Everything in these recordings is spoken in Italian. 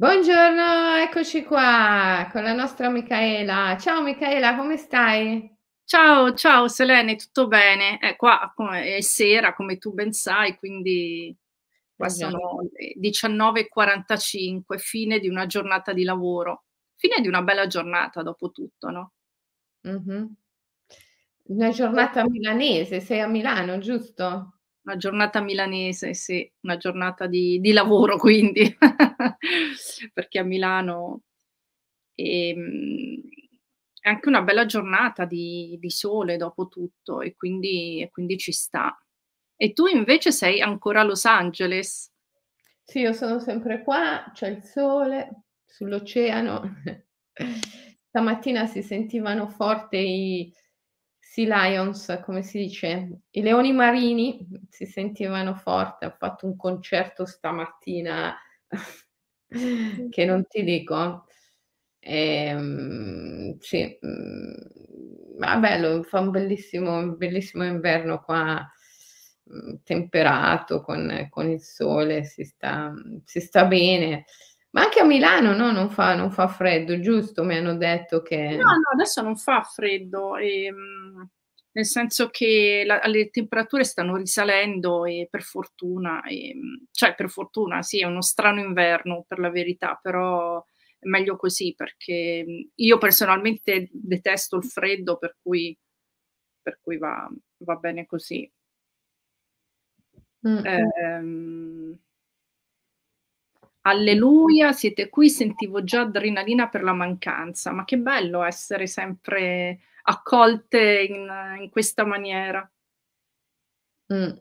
Buongiorno, eccoci qua con la nostra Micaela. Ciao Micaela, come stai? Ciao, ciao Selene, tutto bene? Eh, qua è sera, come tu ben sai, quindi qua sono le 19:45, fine di una giornata di lavoro. Fine di una bella giornata dopo tutto, no? Mh-mh. Una giornata milanese, sei a Milano, giusto? Una giornata milanese, sì, una giornata di di lavoro quindi, perché a Milano ehm, è anche una bella giornata di di sole dopo tutto e quindi e quindi ci sta. E tu invece sei ancora a Los Angeles? Sì, io sono sempre qua, c'è il sole sull'oceano. Stamattina si sentivano forte i Sea lions, come si dice, i leoni marini si sentivano forte. Ha fatto un concerto stamattina che non ti dico. Ehm, sì, ma bello, fa un bellissimo bellissimo inverno qua, mhmm, temperato con con il sole, si sta si sta bene. Ma anche a Milano, no, non fa non fa freddo, giusto? Mi hanno detto che No, no, adesso non fa freddo, ehm, nel senso che la le temperature stanno risalendo e per fortuna, ehm, cioè per fortuna, sì, è uno strano inverno per la verità, però è meglio così perché, mhmm, io personalmente detesto il freddo, per cui per cui va va bene così. Mh. Ehm Alleluia, siete qui, sentivo già adrenalina per la mancanza. Ma che bello essere sempre accolte in in questa maniera. Mh.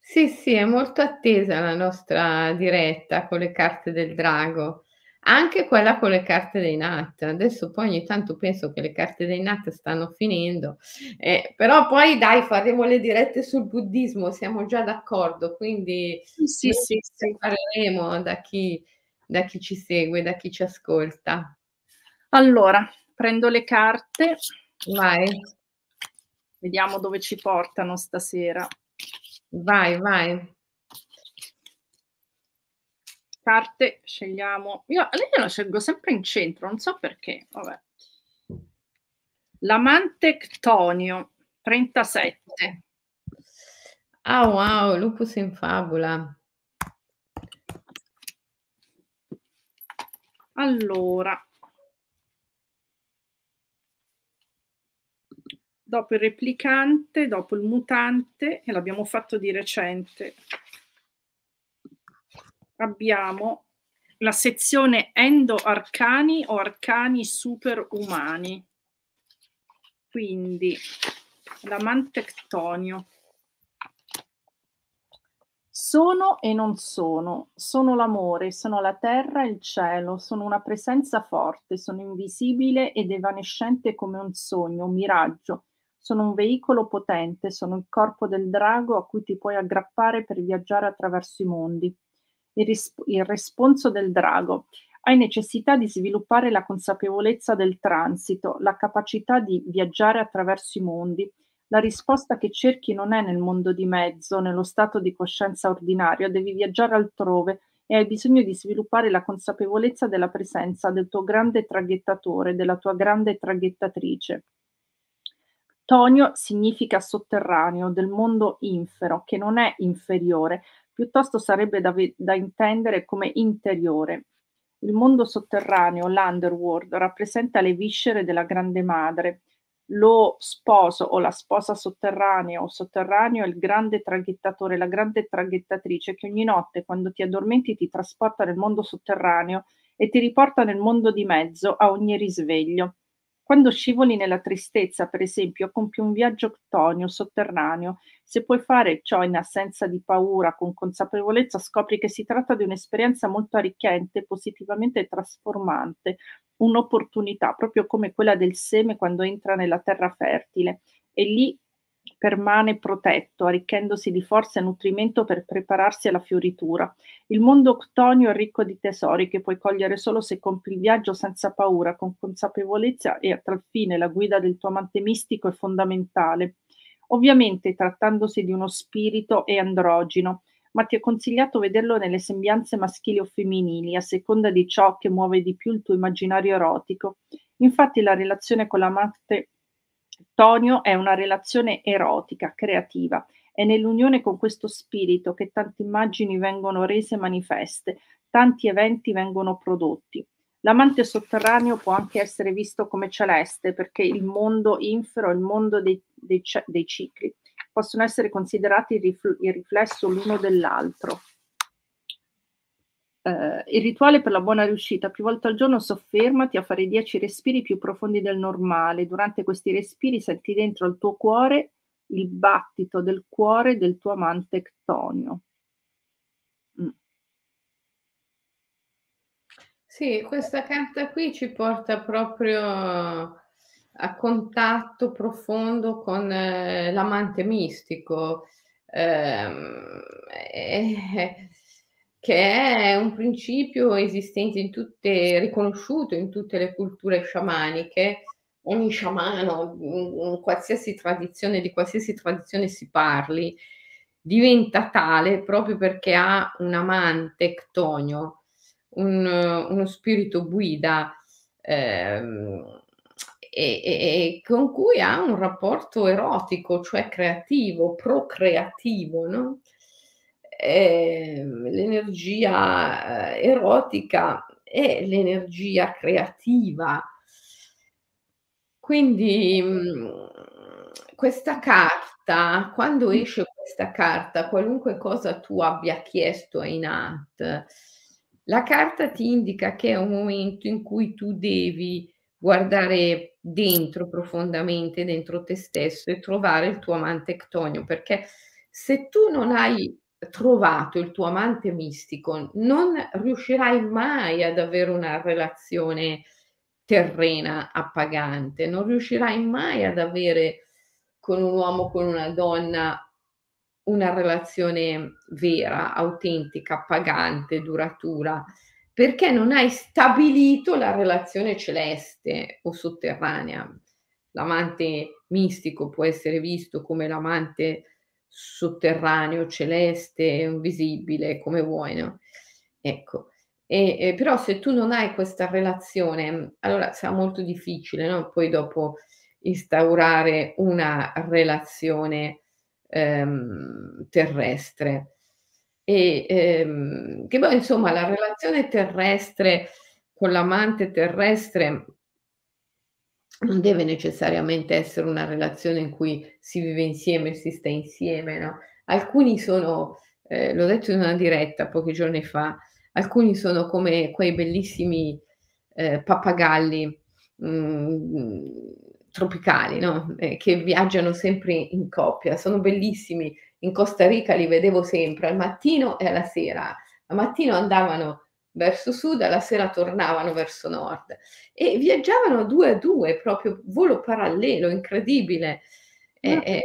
Sì, sì, è molto attesa la nostra diretta con le carte del drago, anche quella con le carte dei Nat. Adesso poi ogni tanto penso che le carte dei Nat stanno finendo, eh, però poi dai faremo le dirette sul buddismo, siamo già d'accordo, quindi Sì, sì, sì. impareremo da chi da chi ci segue, da chi ci ascolta. Allora, prendo le carte. Vai. Vediamo dove ci portano stasera. Vai, vai. Carte, scegliamo io lei la scelgo sempre in centro, non so perché, vabbè. L'amante Ctonio, 37. Ah wow, Lupus in fabula. Allora dopo il replicante, dopo il mutante, e l'abbiamo fatto di recente abbiamo la sezione endo-arcani o arcani superumani. Quindi l'amante Ctonio. Sono e non sono, sono l'amore, sono la terra e il cielo, sono una presenza forte, sono invisibile ed evanescente come un sogno, un miraggio, sono un veicolo potente, sono il corpo del drago a cui ti puoi aggrappare per viaggiare attraverso i mondi. Il, risp- il responso del drago. Hai necessità di sviluppare la consapevolezza del transito, la capacità di viaggiare attraverso i mondi. La risposta che cerchi non è nel mondo di mezzo, nello stato di coscienza ordinario, devi viaggiare altrove e hai bisogno di sviluppare la consapevolezza della presenza del tuo grande traghettatore, della tua grande traghettatrice. Tonio significa sotterraneo, del mondo infero, che non è inferiore, piuttosto sarebbe da, da intendere come interiore. Il mondo sotterraneo, l'underworld, rappresenta le viscere della grande madre. Lo sposo o la sposa sotterranea o sotterraneo è il grande traghettatore, la grande traghettatrice che ogni notte quando ti addormenti ti trasporta nel mondo sotterraneo e ti riporta nel mondo di mezzo a ogni risveglio. Quando scivoli nella tristezza, per esempio, compi un viaggio ctonio, sotterraneo. Se puoi fare ciò in assenza di paura, con consapevolezza, scopri che si tratta di un'esperienza molto arricchente, positivamente trasformante, un'opportunità, proprio come quella del seme quando entra nella terra fertile. E lì permane protetto, arricchendosi di forza e nutrimento per prepararsi alla fioritura. Il mondo octonio è ricco di tesori che puoi cogliere solo se compi il viaggio senza paura, con consapevolezza e a tal fine la guida del tuo amante mistico è fondamentale. Ovviamente trattandosi di uno spirito e androgino, ma ti è consigliato vederlo nelle sembianze maschili o femminili, a seconda di ciò che muove di più il tuo immaginario erotico. Infatti la relazione con l'amante Tonio è una relazione erotica, creativa. È nell'unione con questo spirito che tante immagini vengono rese manifeste, tanti eventi vengono prodotti. L'amante sotterraneo può anche essere visto come celeste perché il mondo infero il mondo dei, dei, dei cicli possono essere considerati il, rifl- il riflesso l'uno dell'altro. Uh, il rituale per la buona riuscita, più volte al giorno soffermati a fare 10 respiri più profondi del normale. Durante questi respiri senti dentro il tuo cuore il battito del cuore del tuo amante Ctonio. Mm. Sì, questa carta qui ci porta proprio a contatto profondo con eh, l'amante mistico, ehm, eh, che è un principio esistente in tutte, riconosciuto in tutte le culture sciamaniche. Ogni sciamano, in qualsiasi tradizione, di qualsiasi tradizione si parli, diventa tale proprio perché ha un amante ctonio, un, uno spirito guida. Ehm, e, e, con cui ha un rapporto erotico, cioè creativo, procreativo, no? Eh, l'energia erotica è l'energia creativa. Quindi mm, questa carta, quando esce questa carta, qualunque cosa tu abbia chiesto a Inat, la carta ti indica che è un momento in cui tu devi guardare dentro profondamente, dentro te stesso e trovare il tuo amante ctonio, perché se tu non hai trovato il tuo amante mistico, non riuscirai mai ad avere una relazione terrena appagante, non riuscirai mai ad avere con un uomo, con una donna, una relazione vera, autentica, appagante, duratura perché non hai stabilito la relazione celeste o sotterranea. L'amante mistico può essere visto come l'amante sotterraneo, celeste, invisibile, come vuoi, no? Ecco. E, e, però se tu non hai questa relazione, allora sarà molto difficile, no? Poi dopo instaurare una relazione ehm, terrestre. E ehm, che poi insomma la relazione terrestre con l'amante terrestre non deve necessariamente essere una relazione in cui si vive insieme, si sta insieme, no? Alcuni sono, eh, l'ho detto in una diretta pochi giorni fa, alcuni sono come quei bellissimi eh, pappagalli mh, mm, tropicali, no? eh, che viaggiano sempre in coppia, sono bellissimi in Costa Rica li vedevo sempre al mattino e alla sera. Al mattino andavano verso sud, alla sera tornavano verso nord e viaggiavano due a due, proprio volo parallelo, incredibile. E, e,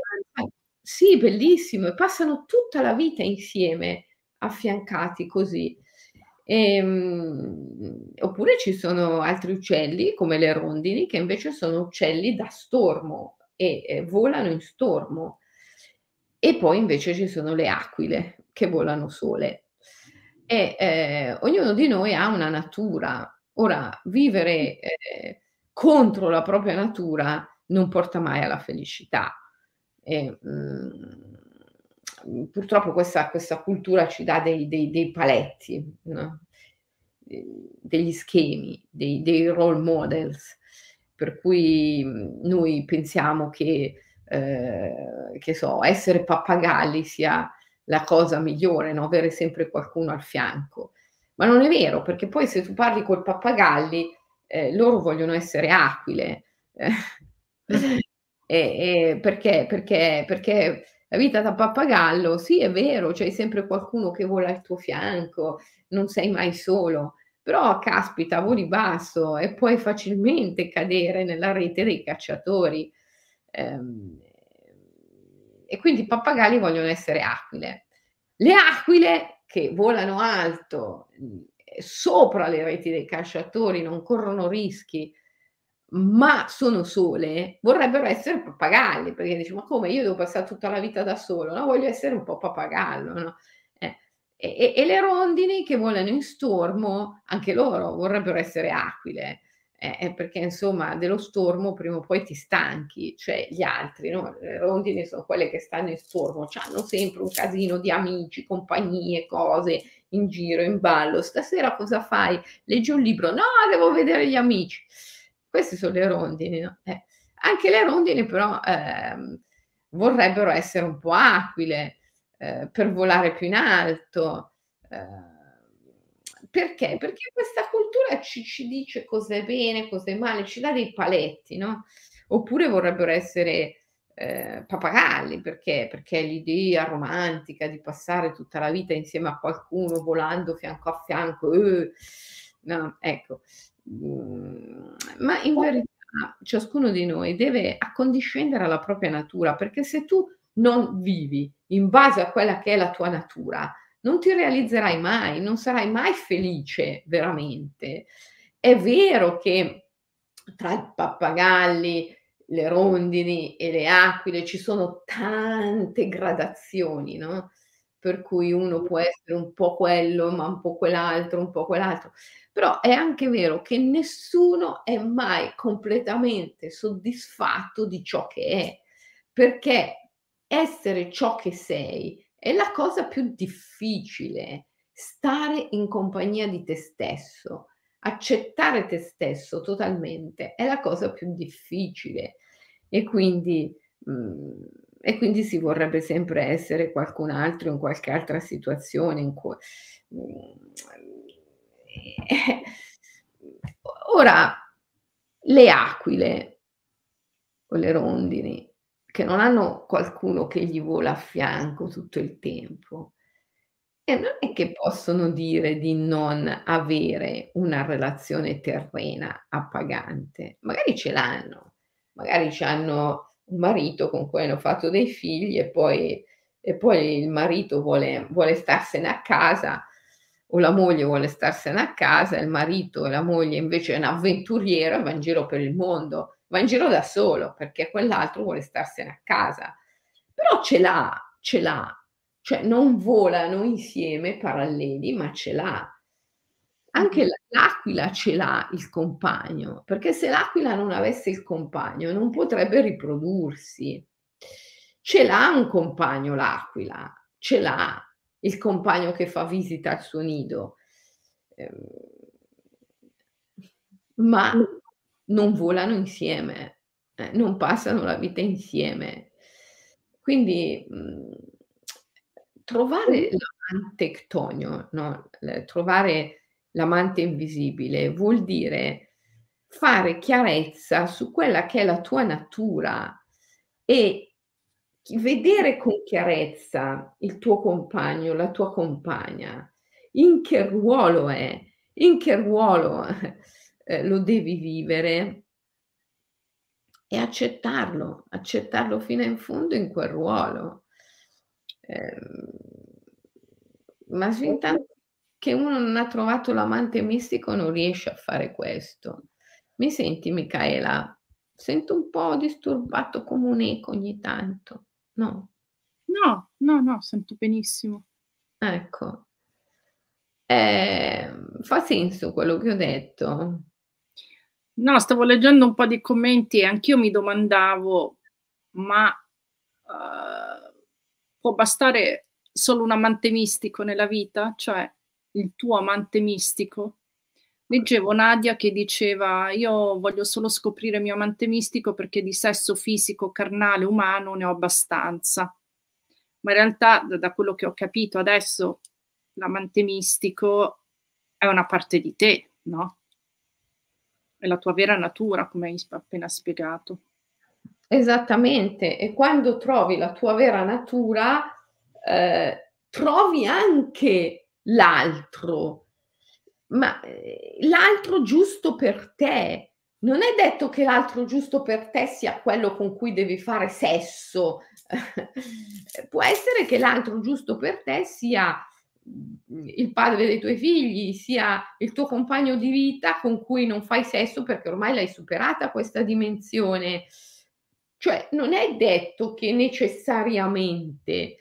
sì, bellissimo, e passano tutta la vita insieme, affiancati così. E, um, oppure ci sono altri uccelli come le rondini che invece sono uccelli da stormo e, e volano in stormo e poi invece ci sono le aquile che volano sole. E eh, ognuno di noi ha una natura. Ora, vivere eh, contro la propria natura non porta mai alla felicità. E, mh, mm, purtroppo questa, questa, cultura ci dà dei, dei, dei paletti, no? degli schemi, dei, dei, role models, per cui mm, noi pensiamo che eh, che so, essere pappagalli sia la cosa migliore, no? avere sempre qualcuno al fianco. Ma non è vero, perché poi se tu parli col pappagalli, eh, loro vogliono essere aquile. e, e perché? perché? Perché la vita da pappagallo, sì, è vero, c'è sempre qualcuno che vola al tuo fianco, non sei mai solo, però caspita, voli basso e puoi facilmente cadere nella rete dei cacciatori. Ehm, e quindi i pappagalli vogliono essere aquile. Le aquile che volano alto, sopra le reti dei cacciatori, non corrono rischi, ma sono sole, vorrebbero essere pappagalli, perché dici, ma come io devo passare tutta la vita da solo, no? Voglio essere un po' pappagallo, no? Eh, e, e le rondini che volano in stormo, anche loro vorrebbero essere aquile, eh, perché insomma dello stormo prima o poi ti stanchi, cioè gli altri, no? le rondini sono quelle che stanno in stormo, hanno sempre un casino di amici, compagnie, cose in giro, in ballo. Stasera cosa fai? Leggi un libro? No, devo vedere gli amici. Queste sono le rondini, no? eh. Anche le rondini però eh, vorrebbero essere un po' aquile eh, per volare più in alto. Eh, perché? Perché questa cultura ci, ci dice cosa è bene, cosa è male, ci dà dei paletti, no? Oppure vorrebbero essere eh, pappagalli, perché? Perché l'idea romantica di passare tutta la vita insieme a qualcuno, volando fianco a fianco, eh, no, ecco. Mm, ma in verità ciascuno di noi deve accondiscendere alla propria natura, perché se tu non vivi in base a quella che è la tua natura, non ti realizzerai mai, non sarai mai felice veramente. È vero che tra i pappagalli, le rondini e le aquile ci sono tante gradazioni, no? Per cui uno può essere un po' quello, ma un po' quell'altro, un po' quell'altro. Però è anche vero che nessuno è mai completamente soddisfatto di ciò che è, perché essere ciò che sei è la cosa più difficile, stare in compagnia di te stesso, accettare te stesso totalmente è la cosa più difficile e quindi, mh, mm, e quindi si vorrebbe sempre essere qualcun altro in qualche altra situazione. In cui, mm, eh, ora, le aquile o le rondini che non hanno qualcuno che gli vola a fianco tutto il tempo. E non è che possono dire di non avere una relazione terrena appagante, magari ce l'hanno, magari hanno un marito con cui hanno fatto dei figli e poi, e poi il marito vuole, vuole starsene a casa o la moglie vuole starsene a casa, il marito e la moglie invece è un avventuriero e va in giro per il mondo va in giro da solo perché quell'altro vuole starsene a casa. Però ce l'ha, ce l'ha, cioè non volano insieme paralleli, ma ce l'ha. Anche l'aquila ce l'ha il compagno, perché se l'aquila non avesse il compagno non potrebbe riprodursi. Ce l'ha un compagno l'aquila, ce l'ha il compagno che fa visita al suo nido. Ehm, ma non volano insieme, eh, non passano la vita insieme. Quindi mh, mhmm, trovare l'amante ictonio, no? trovare l'amante invisibile vuol dire fare chiarezza su quella che è la tua natura e vedere con chiarezza il tuo compagno, la tua compagna, in che ruolo è, in che ruolo eh, lo devi vivere e accettarlo, accettarlo fino in fondo in quel ruolo. Eh, ma fin tanto che uno non ha trovato l'amante mistico non riesce a fare questo. Mi senti Micaela? Sento un po' disturbato come un eco ogni tanto, no? No, no, no, sento benissimo. Ecco. Eh, fa senso quello che ho detto? No, stavo leggendo un po' di commenti e anch'io mi domandavo, ma uh, può bastare solo un amante mistico nella vita? Cioè il tuo amante mistico? Leggevo Nadia che diceva io voglio solo scoprire il mio amante mistico perché di sesso fisico, carnale, umano ne ho abbastanza. Ma in realtà, da, da quello che ho capito adesso, l'amante mistico è una parte di te, no? È la tua vera natura, come hai appena spiegato. Esattamente, e quando trovi la tua vera natura, eh, trovi anche l'altro, ma eh, l'altro giusto per te. Non è detto che l'altro giusto per te sia quello con cui devi fare sesso. Può essere che l'altro giusto per te sia il padre dei tuoi figli, sia il tuo compagno di vita con cui non fai sesso perché ormai l'hai superata questa dimensione. Cioè, non è detto che necessariamente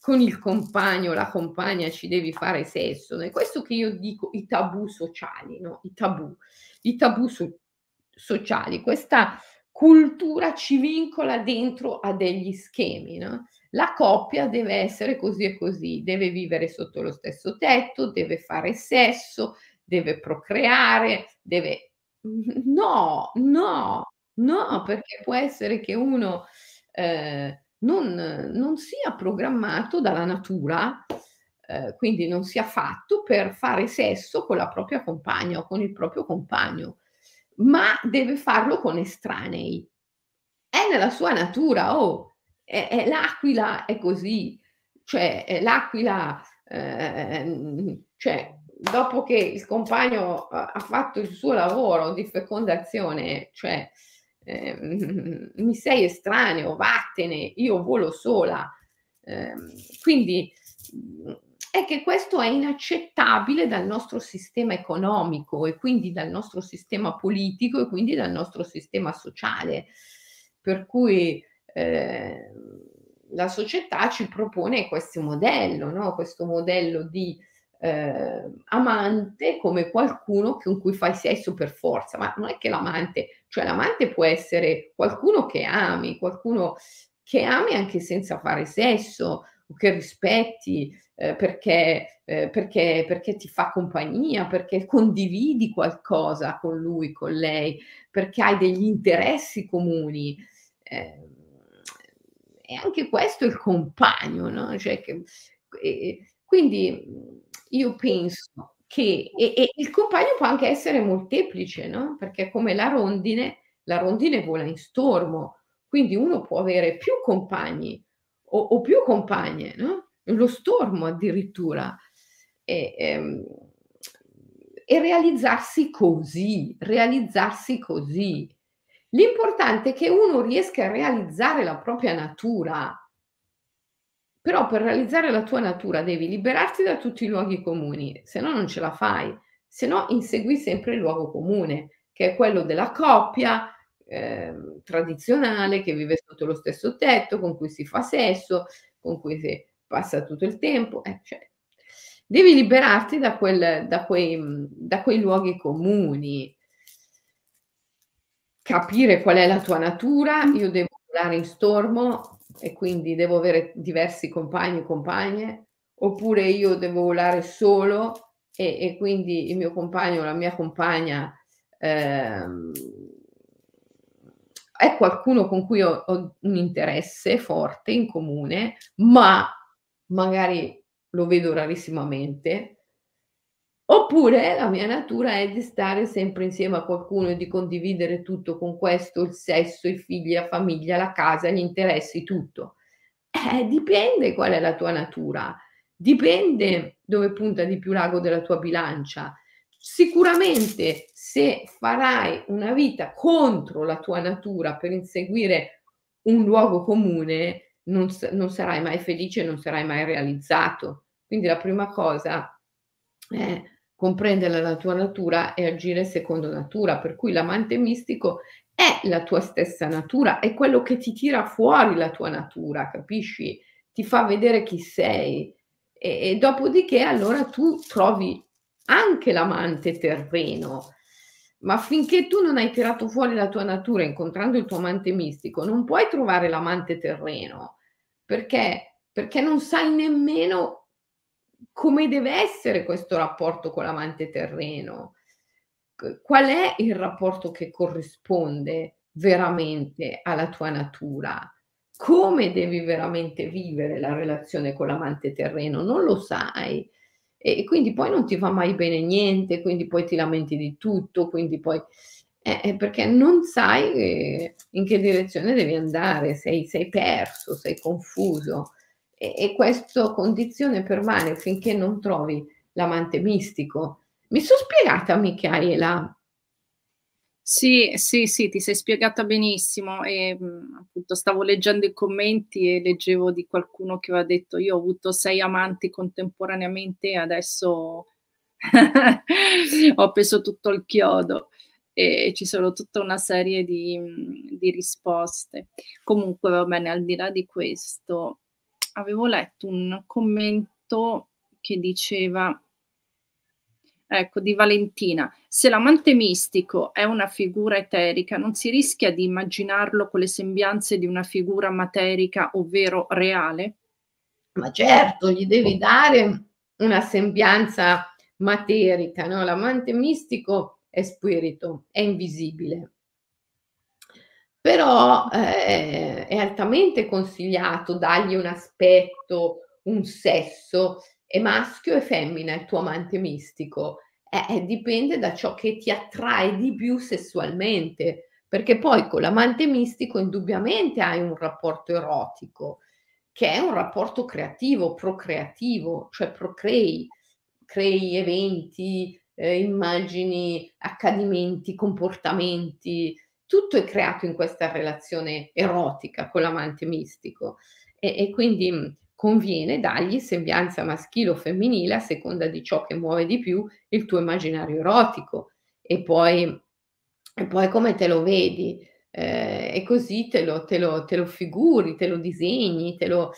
con il compagno, la compagna ci devi fare sesso. È questo che io dico i tabù sociali, no? I tabù, i tabù so- sociali. Questa cultura ci vincola dentro a degli schemi, no? La coppia deve essere così e così, deve vivere sotto lo stesso tetto, deve fare sesso, deve procreare, deve... No, no, no, perché può essere che uno eh, non, non, sia programmato dalla natura, eh, quindi non sia fatto per fare sesso con la propria compagna o con il proprio compagno, ma deve farlo con estranei. È nella sua natura, oh, è, è l'aquila è così, cioè l'aquila, eh, cioè dopo che il compagno ha fatto il suo lavoro di fecondazione, cioè eh, mi sei estraneo, vattene, io volo sola. Eh, quindi è che questo è inaccettabile dal nostro sistema economico e quindi dal nostro sistema politico e quindi dal nostro sistema sociale. Per cui eh, la società ci propone questo modello, no? questo modello di eh, amante come qualcuno con cui fai sesso per forza, ma non è che l'amante, cioè l'amante può essere qualcuno che ami, qualcuno che ami anche senza fare sesso o che rispetti eh, perché, eh, perché, perché ti fa compagnia, perché condividi qualcosa con lui, con lei, perché hai degli interessi comuni. Eh, e anche questo è il compagno, no? Cioè che, quindi io penso che e, e il compagno può anche essere molteplice, no? Perché come la rondine, la rondine vola in stormo, quindi uno può avere più compagni o, o più compagne, no? Lo stormo addirittura. E, ehm, e realizzarsi così, realizzarsi così. L'importante è che uno riesca a realizzare la propria natura, però per realizzare la tua natura devi liberarti da tutti i luoghi comuni, se no non ce la fai, se no insegui sempre il luogo comune, che è quello della coppia eh, tradizionale che vive sotto lo stesso tetto, con cui si fa sesso, con cui si passa tutto il tempo. Eh, cioè, devi liberarti da, quel, da, quei, da quei luoghi comuni, capire qual è la tua natura, io devo andare in stormo, e quindi devo avere diversi compagni e compagne, oppure io devo volare solo e, e quindi il mio compagno o la mia compagna ehm, è qualcuno con cui ho, ho un interesse forte in comune, ma magari lo vedo rarissimamente, Oppure la mia natura è di stare sempre insieme a qualcuno e di condividere tutto con questo, il sesso, i figli, la famiglia, la casa, gli interessi, tutto. Eh, dipende qual è la tua natura, dipende dove punta di più l'ago della tua bilancia. Sicuramente se farai una vita contro la tua natura per inseguire un luogo comune, non, non sarai mai felice, non sarai mai realizzato. Quindi la prima cosa è comprendere la tua natura e agire secondo natura, per cui l'amante mistico è la tua stessa natura, è quello che ti tira fuori la tua natura, capisci? Ti fa vedere chi sei e, e dopodiché allora tu trovi anche l'amante terreno, ma finché tu non hai tirato fuori la tua natura incontrando il tuo amante mistico, non puoi trovare l'amante terreno, perché? Perché non sai nemmeno come deve essere questo rapporto con l'amante terreno? Qual è il rapporto che corrisponde veramente alla tua natura? Come devi veramente vivere la relazione con l'amante terreno? Non lo sai. E quindi poi non ti va mai bene niente, quindi poi ti lamenti di tutto, quindi poi... Eh, perché non sai eh, in che direzione devi andare, sei, sei perso, sei confuso e, e questa condizione permane finché non trovi l'amante mistico. Mi sono spiegata, Michaela? Sì, sì, sì, ti sei spiegata benissimo e mm, appunto stavo leggendo i commenti e leggevo di qualcuno che aveva detto io ho avuto sei amanti contemporaneamente e adesso ho preso tutto il chiodo e ci sono tutta una serie di, mm, di risposte. Comunque va bene, al di là di questo, avevo letto un commento che diceva ecco, di Valentina: "Se l'amante mistico è una figura eterica, non si rischia di immaginarlo con le sembianze di una figura materica, ovvero reale?" Ma certo, gli devi dare una sembianza materica, no, l'amante mistico è spirito, è invisibile. Però, ehm, è altamente consigliato dargli un aspetto, un sesso. È maschio e femmina il tuo amante mistico? Eh, eh, dipende da ciò che ti attrae di più sessualmente, perché poi con l'amante mistico indubbiamente hai un rapporto erotico, che è un rapporto creativo, procreativo, cioè procrei, crei eventi, ehm, immagini, accadimenti, comportamenti, tutto è creato in questa relazione erotica con l'amante mistico e e quindi, conviene dargli sembianza maschile o femminile a seconda di ciò che muove di più il tuo immaginario erotico e poi e poi come te lo vedi, ehm, e così te lo te lo te lo figuri, te lo disegni, te lo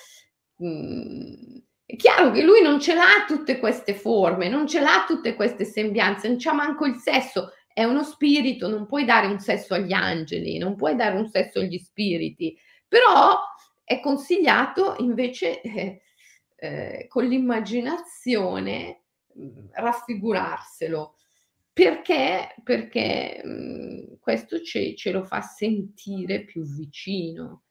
mhmm, è chiaro che lui non ce l'ha tutte queste forme, non ce l'ha tutte queste sembianze, non c'ha manco il sesso, è uno spirito, non puoi dare un sesso agli angeli, non puoi dare un sesso agli spiriti, però è consigliato invece, eh, ehm, con l'immaginazione, mhmm, raffigurarselo. Perché? Perché, mhmm, questo ce ce lo fa sentire più vicino.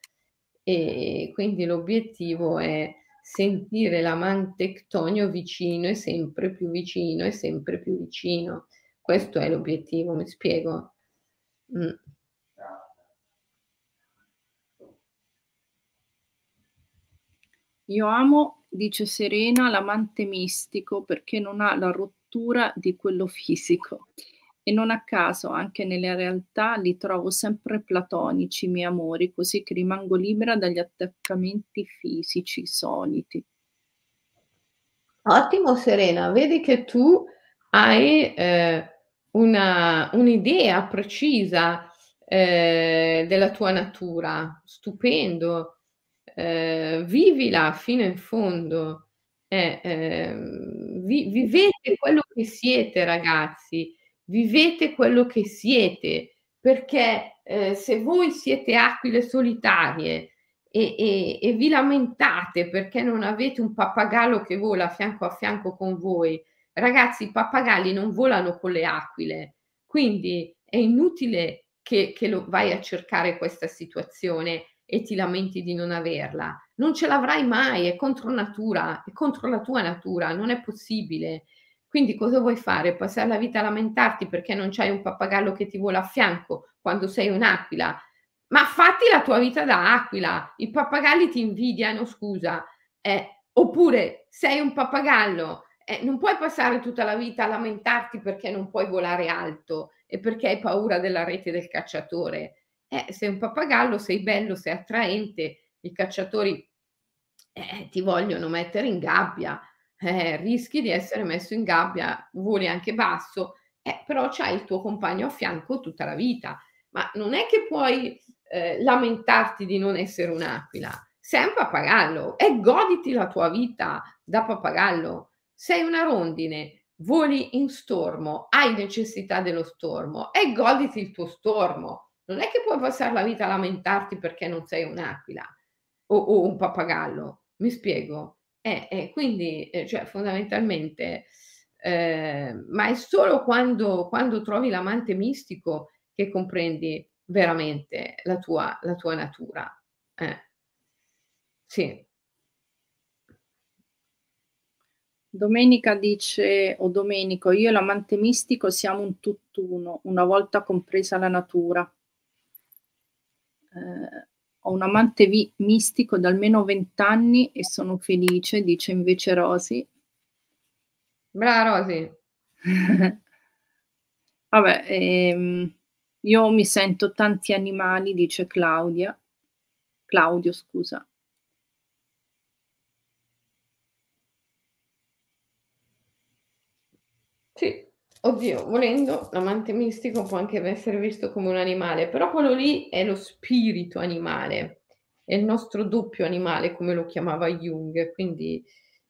E quindi l'obiettivo è sentire l'amante ctonio vicino e sempre più vicino e sempre più vicino. Questo è l'obiettivo, mi spiego? Mh. Io amo, dice Serena, l'amante mistico perché non ha la rottura di quello fisico. E non a caso, anche nella realtà, li trovo sempre platonici, i miei amori, così che rimango libera dagli attaccamenti fisici soliti. Ottimo Serena, vedi che tu hai, ehm, una un'idea precisa, ehm, della tua natura. Stupendo ehm, vivila fino in fondo. Eh, ehm, vi vivete quello che siete ragazzi, vivete quello che siete, perché, ehm, se voi siete aquile solitarie e e e vi lamentate perché non avete un pappagallo che vola fianco a fianco con voi, ragazzi i pappagalli non volano con le aquile, quindi è inutile che che lo vai a cercare questa situazione e ti lamenti di non averla. Non ce l'avrai mai, è contro natura, è contro la tua natura, non è possibile. Quindi cosa vuoi fare? Passare la vita a lamentarti perché non c'hai un pappagallo che ti vola a fianco quando sei un'aquila? Ma fatti la tua vita da aquila, i pappagalli ti invidiano, scusa. Eh, oppure sei un pappagallo, eh, non puoi passare tutta la vita a lamentarti perché non puoi volare alto e perché hai paura della rete del cacciatore. Eh, sei un pappagallo, sei bello, sei attraente, i cacciatori eh, ti vogliono mettere in gabbia, eh, rischi di essere messo in gabbia, voli anche basso, eh, però c'hai il tuo compagno a fianco tutta la vita. Ma non è che puoi eh, lamentarti di non essere un'aquila, sei un pappagallo e goditi la tua vita da pappagallo. Sei una rondine, voli in stormo, hai necessità dello stormo e goditi il tuo stormo non è che puoi passare la vita a lamentarti perché non sei un'aquila o, o un pappagallo, mi spiego? Eh, eh, quindi, eh, cioè, fondamentalmente, eh, ma è solo quando, quando trovi l'amante mistico che comprendi veramente la tua, la tua natura. Eh. Sì. Domenica dice, o Domenico, io e l'amante mistico siamo un tutt'uno, una volta compresa la natura eh, ho un amante vi- mistico da almeno vent'anni e sono felice, dice invece Rosy. Brava Rosy. Vabbè, ehm, io mi sento tanti animali, dice Claudia. Claudio, scusa. Sì. Oddio, volendo, l'amante mistico può anche essere visto come un animale, però quello lì è lo spirito animale. è il nostro doppio animale, come lo chiamava Jung, quindi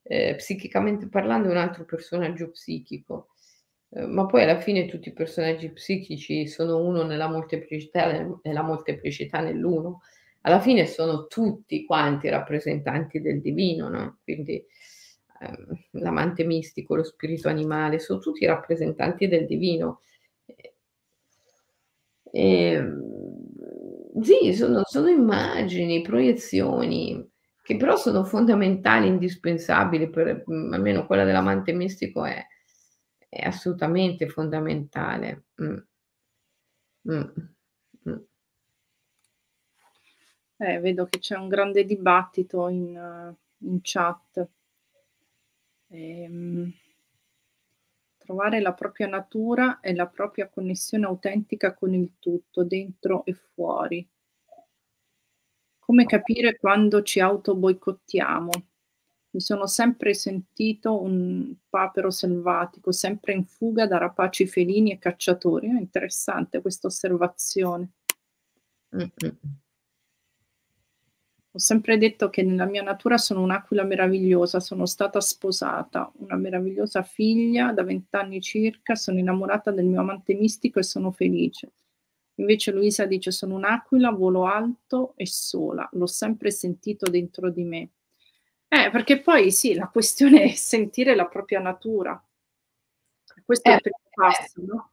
eh, psichicamente parlando è un altro personaggio psichico. Eh, ma poi alla fine tutti i personaggi psichici sono uno nella molteplicità, nella molteplicità nell'uno. Alla fine sono tutti quanti rappresentanti del divino, no? Quindi ehm, l'amante mistico, lo spirito animale, sono tutti rappresentanti del divino. E, sì, sono, sono immagini, proiezioni, che però sono fondamentali, indispensabili, per, almeno quella dell'amante mistico è, è assolutamente fondamentale. Mm. Mm. Mm. Eh, vedo che c'è un grande dibattito in, in chat. Ehm, trovare la propria natura e la propria connessione autentica con il tutto, dentro e fuori. Come capire quando ci auto boicottiamo? Mi sono sempre sentito un papero selvatico, sempre in fuga da rapaci felini e cacciatori. È interessante questa osservazione. Mm-hmm. Ho sempre detto che nella mia natura sono un'aquila meravigliosa, sono stata sposata, una meravigliosa figlia da vent'anni circa, sono innamorata del mio amante mistico e sono felice. Invece Luisa dice sono un'aquila, volo alto e sola, l'ho sempre sentito dentro di me. Eh, perché poi sì, la questione è sentire la propria natura. Questo eh, è il primo passo, no?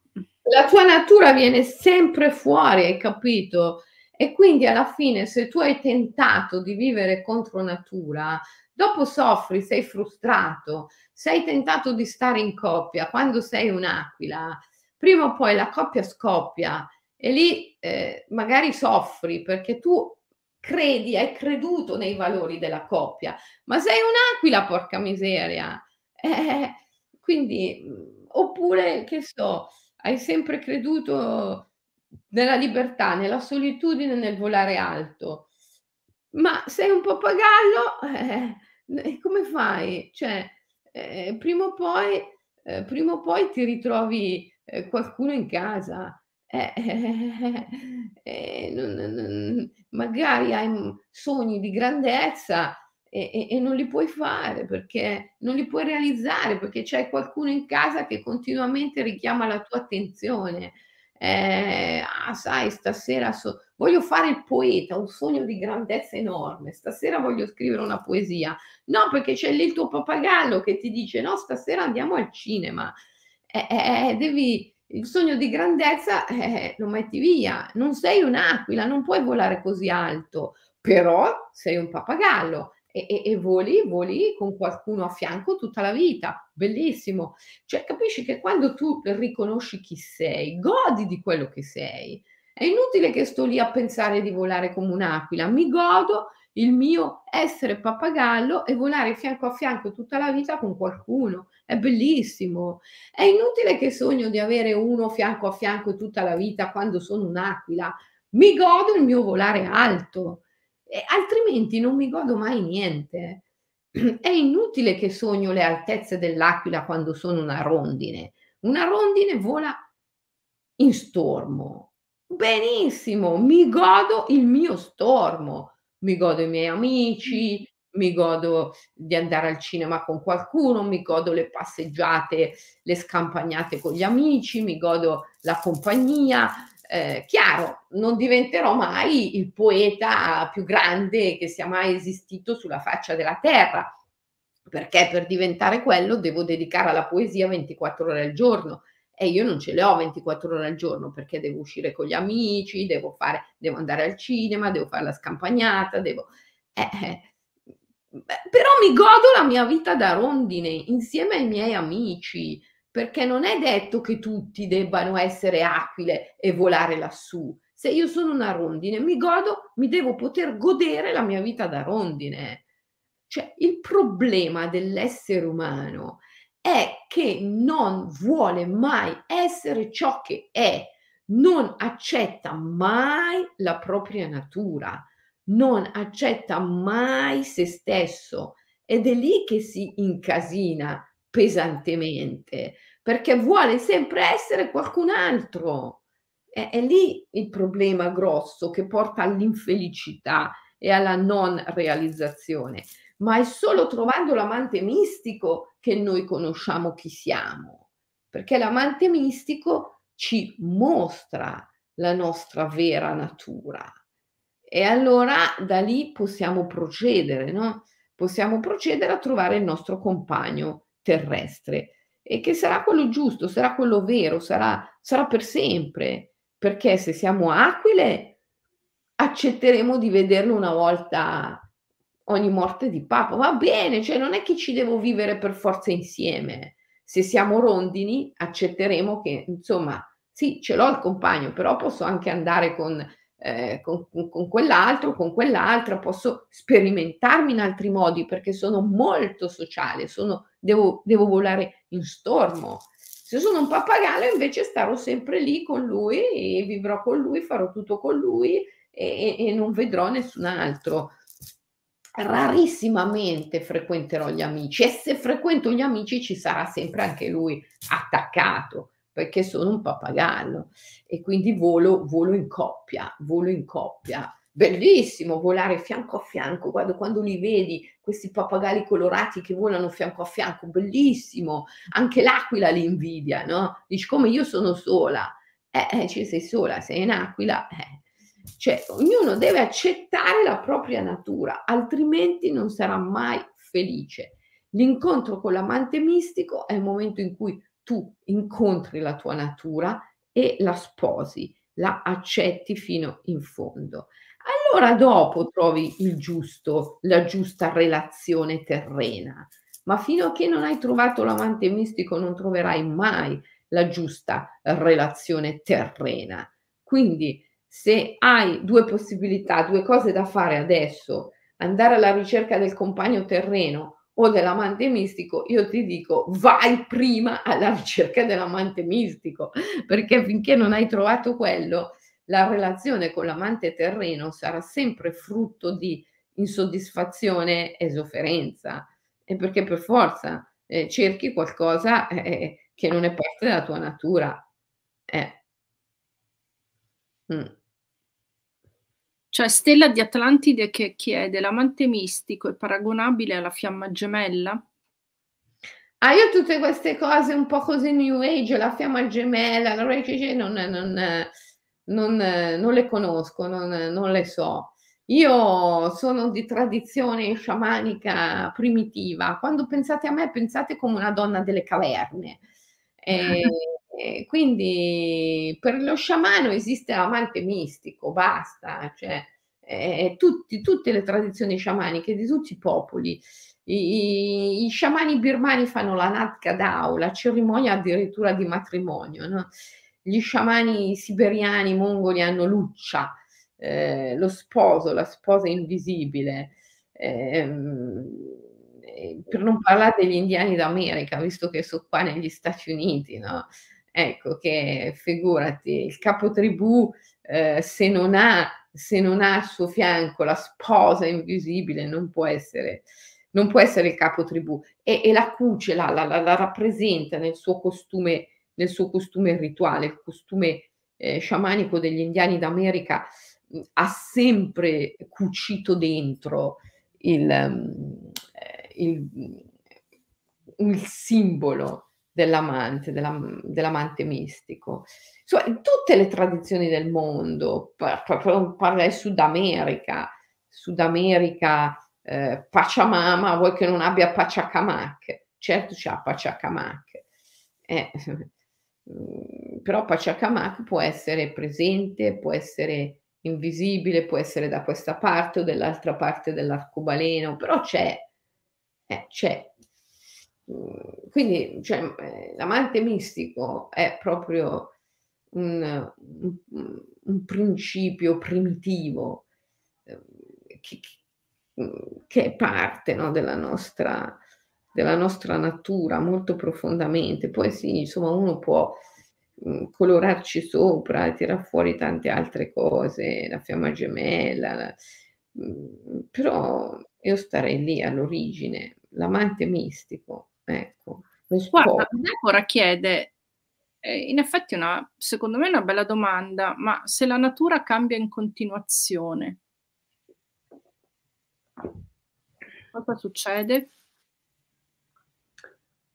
La tua natura viene sempre fuori, hai capito? E quindi alla fine se tu hai tentato di vivere contro natura, dopo soffri, sei frustrato, se hai tentato di stare in coppia, quando sei un'aquila, prima o poi la coppia scoppia e lì eh, magari soffri perché tu credi, hai creduto nei valori della coppia, ma sei un'aquila, porca miseria. Eh, quindi, oppure, che so, hai sempre creduto nella libertà, nella solitudine, nel volare alto. Ma sei un pappagallo, eh, come fai? Cioè, eh, prima, o poi, eh, prima o poi ti ritrovi eh, qualcuno in casa. Eh, eh, non, non, magari hai sogni di grandezza e, e, e, non li puoi fare perché non li puoi realizzare perché c'è qualcuno in casa che continuamente richiama la tua attenzione eh, ah, sai, stasera so- voglio fare il poeta, un sogno di grandezza enorme, stasera voglio scrivere una poesia. No, perché c'è lì il tuo pappagallo che ti dice no, stasera andiamo al cinema. Eh, eh, eh devi, il sogno di grandezza eh, lo metti via, non sei un'aquila, non puoi volare così alto, però sei un pappagallo e, e, e, voli, voli con qualcuno a fianco tutta la vita, bellissimo. Cioè, capisci che quando tu riconosci chi sei, godi di quello che sei. È inutile che sto lì a pensare di volare come un'aquila, mi godo il mio essere pappagallo e volare fianco a fianco tutta la vita con qualcuno. È bellissimo. È inutile che sogno di avere uno fianco a fianco tutta la vita quando sono un'aquila. Mi godo il mio volare alto eh, altrimenti non mi godo mai niente. È inutile che sogno le altezze dell'aquila quando sono una rondine. Una rondine vola in stormo. Benissimo, mi godo il mio stormo, mi godo i miei amici, mi godo di andare al cinema con qualcuno, mi godo le passeggiate, le scampagnate con gli amici, mi godo la compagnia, eh, chiaro, non diventerò mai il poeta più grande che sia mai esistito sulla faccia della terra, perché per diventare quello devo dedicare alla poesia 24 ore al giorno e io non ce le ho 24 ore al giorno perché devo uscire con gli amici, devo, fare, devo andare al cinema, devo fare la scampagnata, devo... Eh, eh. Però mi godo la mia vita da rondine insieme ai miei amici, perché non è detto che tutti debbano essere aquile e volare lassù. Se io sono una rondine, mi godo, mi devo poter godere la mia vita da rondine. Cioè, il problema dell'essere umano è che non vuole mai essere ciò che è, non accetta mai la propria natura, non accetta mai se stesso ed è lì che si incasina pesantemente, perché vuole sempre essere qualcun altro. È, è lì il problema grosso che porta all'infelicità e alla non realizzazione, ma è solo trovando l'amante mistico che noi conosciamo chi siamo, perché l'amante mistico ci mostra la nostra vera natura. E allora da lì possiamo procedere, no? Possiamo procedere a trovare il nostro compagno terrestre e che sarà quello giusto, sarà quello vero, sarà, sarà per sempre, perché se siamo aquile accetteremo di vederlo una volta ogni morte di papa. Va bene, cioè non è che ci devo vivere per forza insieme. Se siamo rondini, accetteremo che, insomma, sì, ce l'ho il compagno, però posso anche andare con, eh, con, con quell'altro, con quell'altra, posso sperimentarmi in altri modi perché sono molto sociale, sono, devo, devo volare in stormo. Se sono un pappagallo invece starò sempre lì con lui e vivrò con lui, farò tutto con lui e, e non vedrò nessun altro rarissimamente frequenterò gli amici e se frequento gli amici ci sarà sempre anche lui attaccato perché sono un pappagallo e quindi volo, volo in coppia, volo in coppia. Bellissimo volare fianco a fianco, quando, quando li vedi, questi pappagalli colorati che volano fianco a fianco, bellissimo. Anche l'aquila li invidia, no? Dici come io sono sola, eh, eh ci sei sola, sei in aquila, eh cioè, ognuno deve accettare la propria natura, altrimenti non sarà mai felice. L'incontro con l'amante mistico è il momento in cui tu incontri la tua natura e la sposi, la accetti fino in fondo. Allora dopo trovi il giusto, la giusta relazione terrena. Ma fino a che non hai trovato l'amante mistico non troverai mai la giusta relazione terrena. Quindi se hai due possibilità, due cose da fare adesso, andare alla ricerca del compagno terreno o dell'amante mistico, io ti dico vai prima alla ricerca dell'amante mistico, perché finché non hai trovato quello, la relazione con l'amante terreno sarà sempre frutto di insoddisfazione e sofferenza, e perché per forza eh, cerchi qualcosa eh, che non è parte della tua natura. Eh. Mm. Cioè Stella di Atlantide che chiede: "L'amante mistico è paragonabile alla fiamma gemella?" Ah, io tutte queste cose un po' così new age, la fiamma gemella, la non non non non le conosco, non non le so. Io sono di tradizione sciamanica primitiva. Quando pensate a me, pensate come una donna delle caverne. Ehm, quindi per lo sciamano esiste l'amante mistico, basta, cioè eh, tutti, tutte le tradizioni sciamaniche di tutti i popoli. I, i sciamani birmani fanno la Nat Kadao, la cerimonia addirittura di matrimonio. No? Gli sciamani siberiani, mongoli hanno Luccia, eh, lo sposo, la sposa invisibile. Eh, per non parlare degli indiani d'America, visto che sono qua negli Stati Uniti, no? Ecco che figurati, il capotribù eh, se, non ha, se non ha al suo fianco la sposa invisibile non può essere, non può essere il capotribù e, e la cuce la, la, la, rappresenta nel suo costume, nel suo costume rituale, il costume eh, sciamanico degli indiani d'America mh, ha sempre cucito dentro il, um, il, il simbolo dell'amante, della, dell'amante mistico. Insomma, in tutte le tradizioni del mondo, parla di Sud America, Sud America, eh, Pachamama, vuoi che non abbia Pachacamac? Certo c'ha Pachacamac, eh, però Pachacamac può essere presente, può essere invisibile, può essere da questa parte o dall'altra parte dell'arcobaleno, però c'è, eh, c'è. Mhmm, quindi cioè, ehm, l'amante mistico è proprio un, un, un principio primitivo ehm, che, mhmm, che è parte no, della, nostra, della nostra natura molto profondamente. Poi sì, insomma, uno può mhmm, colorarci sopra e tirar fuori tante altre cose, la fiamma gemella, la, però io starei lì all'origine, l'amante mistico Ecco, Guarda, Deborah chiede, eh, in effetti una, secondo me è una bella domanda, ma se la natura cambia in continuazione, Cosa succede?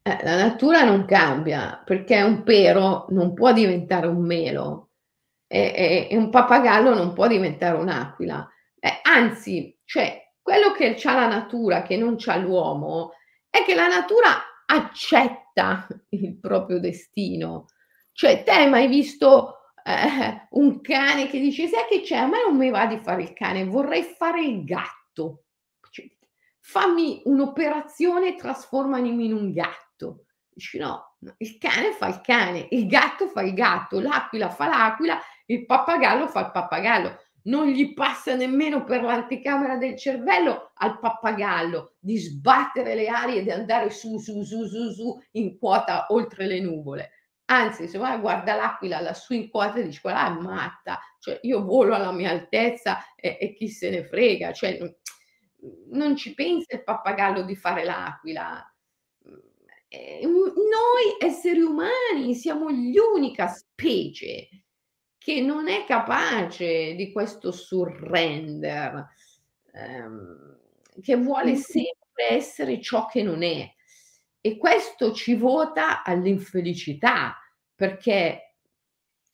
Eh, la natura non cambia, perché un pero non può diventare un melo e e e un pappagallo non può diventare un'aquila. Eh, anzi, cioè quello che c'ha la natura, che non c'ha l'uomo, è che la natura accetta il proprio destino. Cioè, te hai mai visto, eh, un cane che dice: "Sai che c'è? A me non mi va di fare il cane, vorrei fare il gatto." Cioè, fammi un'operazione trasformami in un gatto. Dici: "No, no, il cane fa il cane, il gatto fa il gatto, l'aquila fa l'aquila, il pappagallo fa il pappagallo." Non gli passa nemmeno per l'anticamera del cervello al pappagallo di sbattere le ali e di andare su, su, su, su, su in quota oltre le nuvole. Anzi, se vai guarda l'aquila lassù in quota e dici: "Quella è matta, cioè io volo alla mia altezza e e chi se ne frega." Cioè, non ci pensa il pappagallo di fare l'aquila. Ehm, noi esseri umani siamo gli unica specie che non è capace di questo surrender, ehm, che vuole sempre essere ciò che non è. E questo ci vota all'infelicità, perché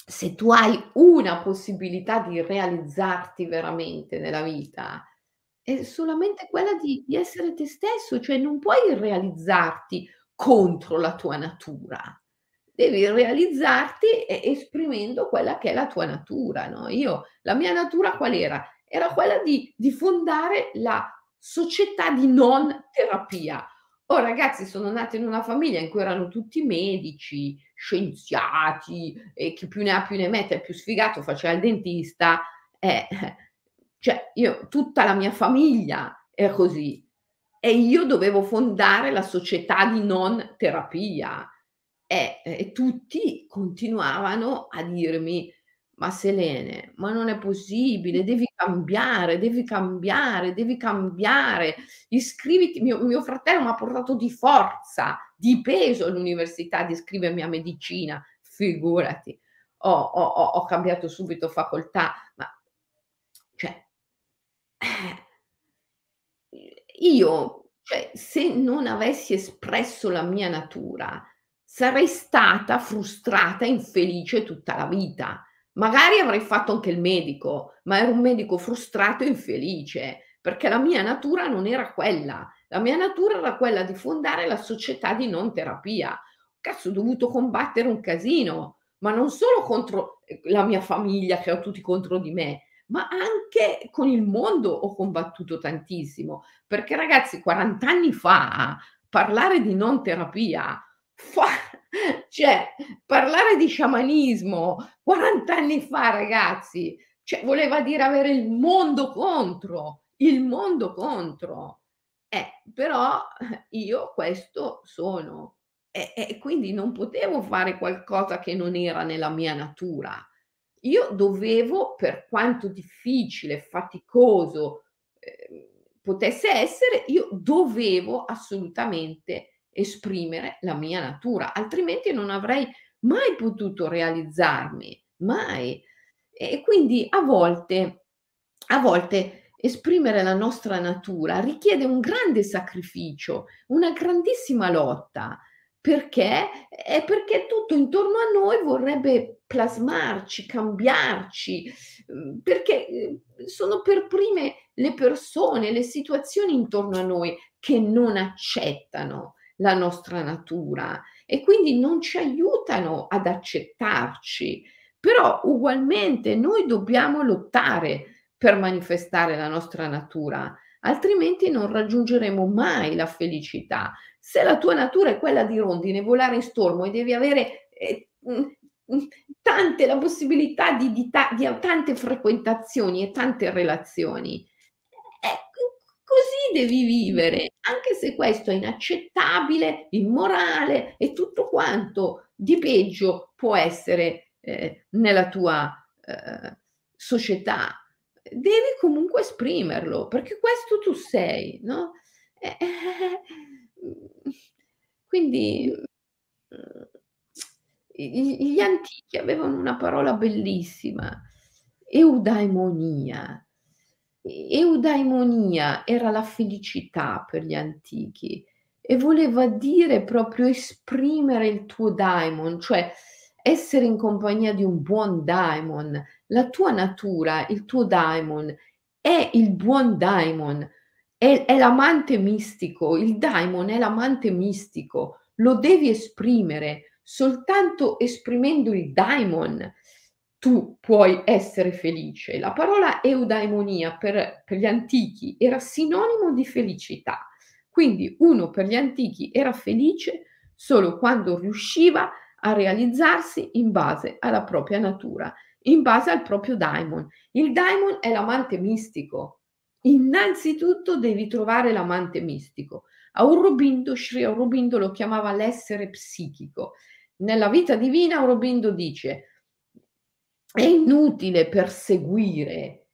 se tu hai una possibilità di realizzarti veramente nella vita, è solamente quella di di essere te stesso, cioè non puoi realizzarti contro la tua natura. Devi realizzarti esprimendo quella che è la tua natura, no, io la mia natura qual era? Era quella di di fondare la società di non terapia. Oh ragazzi, sono nata in una famiglia in cui erano tutti medici, scienziati e chi più ne ha più ne metta, il più sfigato faceva il dentista, eh, cioè io tutta la mia famiglia è così e io dovevo fondare la società di non terapia. Eh, e tutti continuavano a dirmi: "Ma Selene, ma non è possibile, devi cambiare, devi cambiare, devi cambiare. Iscriviti" mio mio fratello m'ha portato di forza, di peso all'università ad iscrivermi a medicina, figurati. Ho ho ho cambiato subito facoltà, ma cioè io, cioè, se non avessi espresso la mia natura, sarei stata frustrata, infelice tutta la vita. Magari avrei fatto anche il medico, ma ero un medico frustrato e infelice, perché la mia natura non era quella. La mia natura era quella di fondare la società di non terapia. Cazzo, ho dovuto combattere un casino, ma non solo contro, ehm, la mia famiglia che erano tutti contro di me, ma anche con il mondo ho combattuto tantissimo, perché ragazzi 40 anni fa parlare di non terapia, fa cioè parlare di sciamanismo 40 anni fa ragazzi, cioè voleva dire avere il mondo contro, il mondo contro. Eh, però io questo sono e e quindi non potevo fare qualcosa che non era nella mia natura. Io dovevo, per quanto difficile, faticoso, ehm, potesse essere, io dovevo assolutamente esprimere la mia natura, altrimenti non avrei mai potuto realizzarmi, mai. E quindi a volte a volte esprimere la nostra natura richiede un grande sacrificio, una grandissima lotta. Perché? Eh, perché tutto intorno a noi vorrebbe plasmarci, cambiarci, mhmm, perché, uhm, sono per prime le persone, le situazioni intorno a noi che non accettano la nostra natura e quindi non ci aiutano ad accettarci. Però ugualmente noi dobbiamo lottare per manifestare la nostra natura, altrimenti non raggiungeremo mai la felicità. Se la tua natura è quella di rondine, volare in stormo e devi avere, ehm, mhmm, mhmm, tante la possibilità di di ta di tante frequentazioni e tante relazioni, eh, così devi vivere, anche se questo è inaccettabile, immorale e tutto quanto di peggio può essere, ehm, nella tua, ehm, società. Devi comunque esprimerlo, perché questo tu sei, no, eh, mhmm, quindi, i gli antichi avevano una parola bellissima, eudaimonia. Eudaimonia era la felicità per gli antichi e voleva dire proprio esprimere il tuo daimon, cioè essere in compagnia di un buon daimon. La tua natura, il tuo daimon è il buon daimon, è, è l'amante mistico, il daimon è l'amante mistico, lo devi esprimere soltanto esprimendo il daimon tu puoi essere felice. La parola eudaimonia per, per gli antichi era sinonimo di felicità. Quindi uno per gli antichi era felice solo quando riusciva a realizzarsi in base alla propria natura, in base al proprio daimon. Il daimon è l'amante mistico. Innanzitutto devi trovare l'amante mistico. Aurobindo, Sri Aurobindo lo chiamava l'essere psichico. Nella vita divina Aurobindo dice è inutile perseguire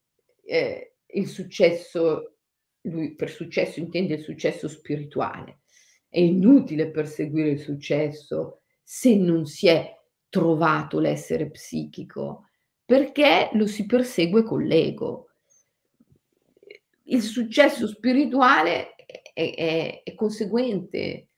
eh, il successo, lui per successo intende il successo spirituale, è inutile perseguire il successo se non si è trovato l'essere psichico, perché lo si persegue con l'ego. Il successo spirituale è, è, è conseguente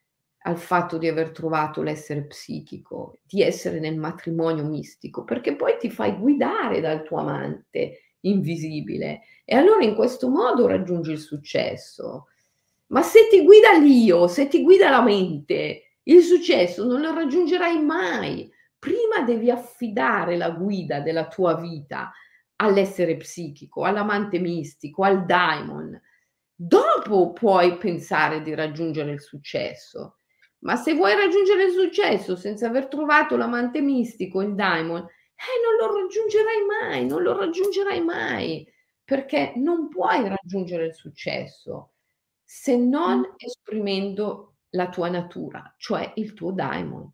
al fatto di aver trovato l'essere psichico, di essere nel matrimonio mistico, perché poi ti fai guidare dal tuo amante invisibile e allora in questo modo raggiungi il successo. Ma se ti guida l'io, se ti guida la mente, il successo non lo raggiungerai mai. Prima devi affidare la guida della tua vita all'essere psichico, all'amante mistico, al daimon. Dopo puoi pensare di raggiungere il successo. Ma se vuoi raggiungere il successo senza aver trovato l'amante mistico, il diamond, eh, non lo raggiungerai mai, non lo raggiungerai mai, perché non puoi raggiungere il successo se non mm. esprimendo la tua natura, cioè il tuo diamond.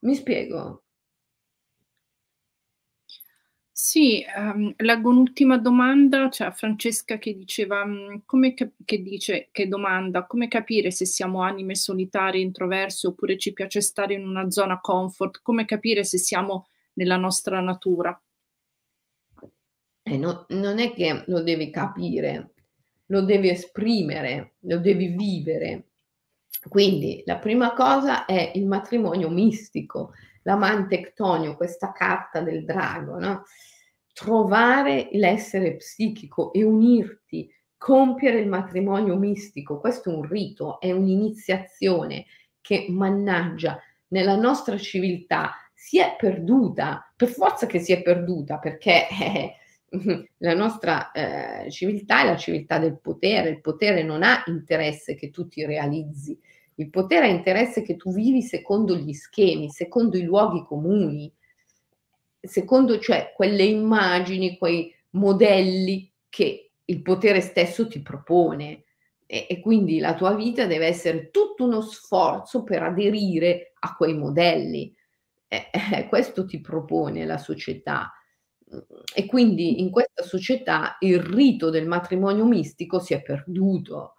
Mi spiego? Sì, ehm, leggo un'ultima domanda, cioè Francesca che diceva, mhmm, come cap che dice che domanda: "Come capire se siamo anime solitarie, introverse oppure ci piace stare in una zona comfort? Come capire se siamo nella nostra natura?" Eh, no non è che lo devi capire, lo devi esprimere, lo devi vivere. Quindi la prima cosa è il matrimonio mistico, l'amante Ctonio, questa carta del drago, no? Trovare l'essere psichico e unirti, compiere il matrimonio mistico, questo è un rito, è un'iniziazione che mannaggia nella nostra civiltà si è perduta, per forza che si è perduta, perché eh, la nostra eh, civiltà è la civiltà del potere, il potere non ha interesse che tu ti realizzi, il potere ha interesse che tu vivi secondo gli schemi, secondo i luoghi comuni, secondo cioè quelle immagini, quei modelli che il potere stesso ti propone. E, e quindi la tua vita deve essere tutto uno sforzo per aderire a quei modelli. Eh, eh, questo ti propone la società. E quindi in questa società il rito del matrimonio mistico si è perduto.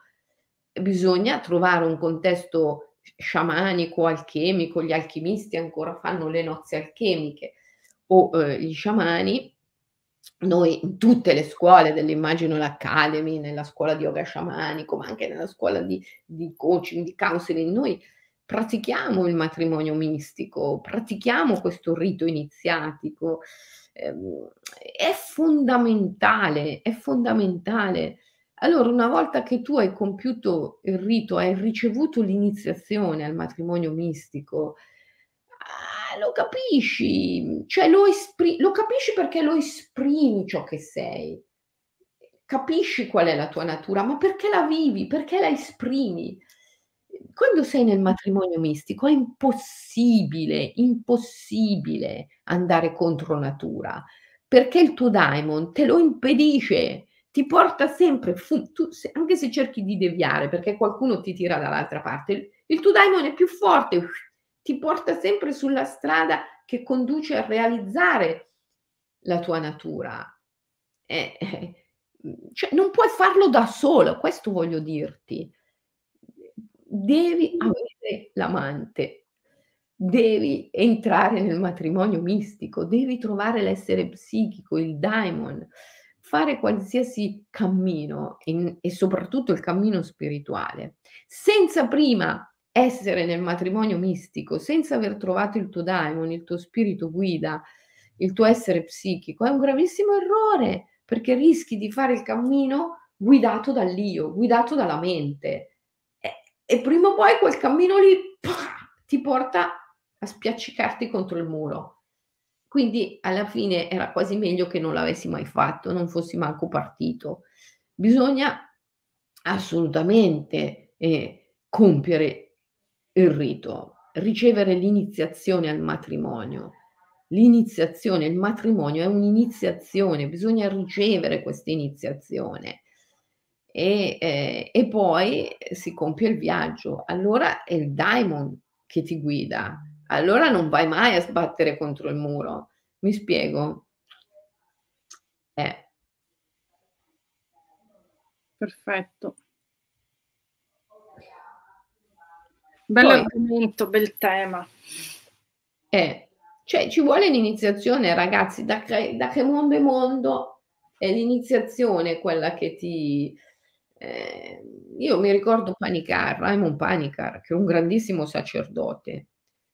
Bisogna trovare un contesto sciamanico, alchemico, gli alchimisti ancora fanno le nozze alchemiche, o eh, gli sciamani, noi in tutte le scuole dell'Imaginal Academy, nella scuola di yoga sciamanico, ma anche nella scuola di, di coaching, di counseling, noi pratichiamo il matrimonio mistico, pratichiamo questo rito iniziatico. Eh, è fondamentale, è fondamentale. Allora, una volta che tu hai compiuto il rito, hai ricevuto l'iniziazione al matrimonio mistico, lo capisci, cioè lo, espri- lo capisci perché lo esprimi ciò che sei, capisci qual è la tua natura, ma perché la vivi, perché la esprimi. Quando sei nel matrimonio mistico è impossibile, impossibile andare contro natura, perché il tuo daimon te lo impedisce, ti porta sempre, fu, tu, se, anche se cerchi di deviare perché qualcuno ti tira dall'altra parte, il, il tuo daimon è più forte, ti porta sempre sulla strada che conduce a realizzare la tua natura. Eh, eh, cioè, non puoi farlo da solo, questo voglio dirti. Devi avere l'amante, devi entrare nel matrimonio mistico, devi trovare l'essere psichico, il daimon, fare qualsiasi cammino, in, e soprattutto il cammino spirituale, senza prima essere nel matrimonio mistico, senza aver trovato il tuo daimon, il tuo spirito guida, il tuo essere psichico, è un gravissimo errore, perché rischi di fare il cammino guidato dall'io, guidato dalla mente. E, e prima o poi quel cammino lì pah, ti porta a spiaccicarti contro il muro. Quindi alla fine era quasi meglio che non l'avessi mai fatto, non fossi manco partito. Bisogna assolutamente eh, compiere il rito, ricevere l'iniziazione al matrimonio. L'iniziazione, il matrimonio è un'iniziazione, bisogna ricevere questa iniziazione e, eh, e poi si compie il viaggio. Allora è il daimon che ti guida, allora non vai mai a sbattere contro il muro. Mi spiego? Eh. Perfetto. Bell'argomento, bel tema. Eh, cioè ci vuole l'iniziazione, ragazzi, da che, da che mondo è mondo, è l'iniziazione quella che ti... Eh, io mi ricordo Panicar, Raimond Panicar, che è un grandissimo sacerdote,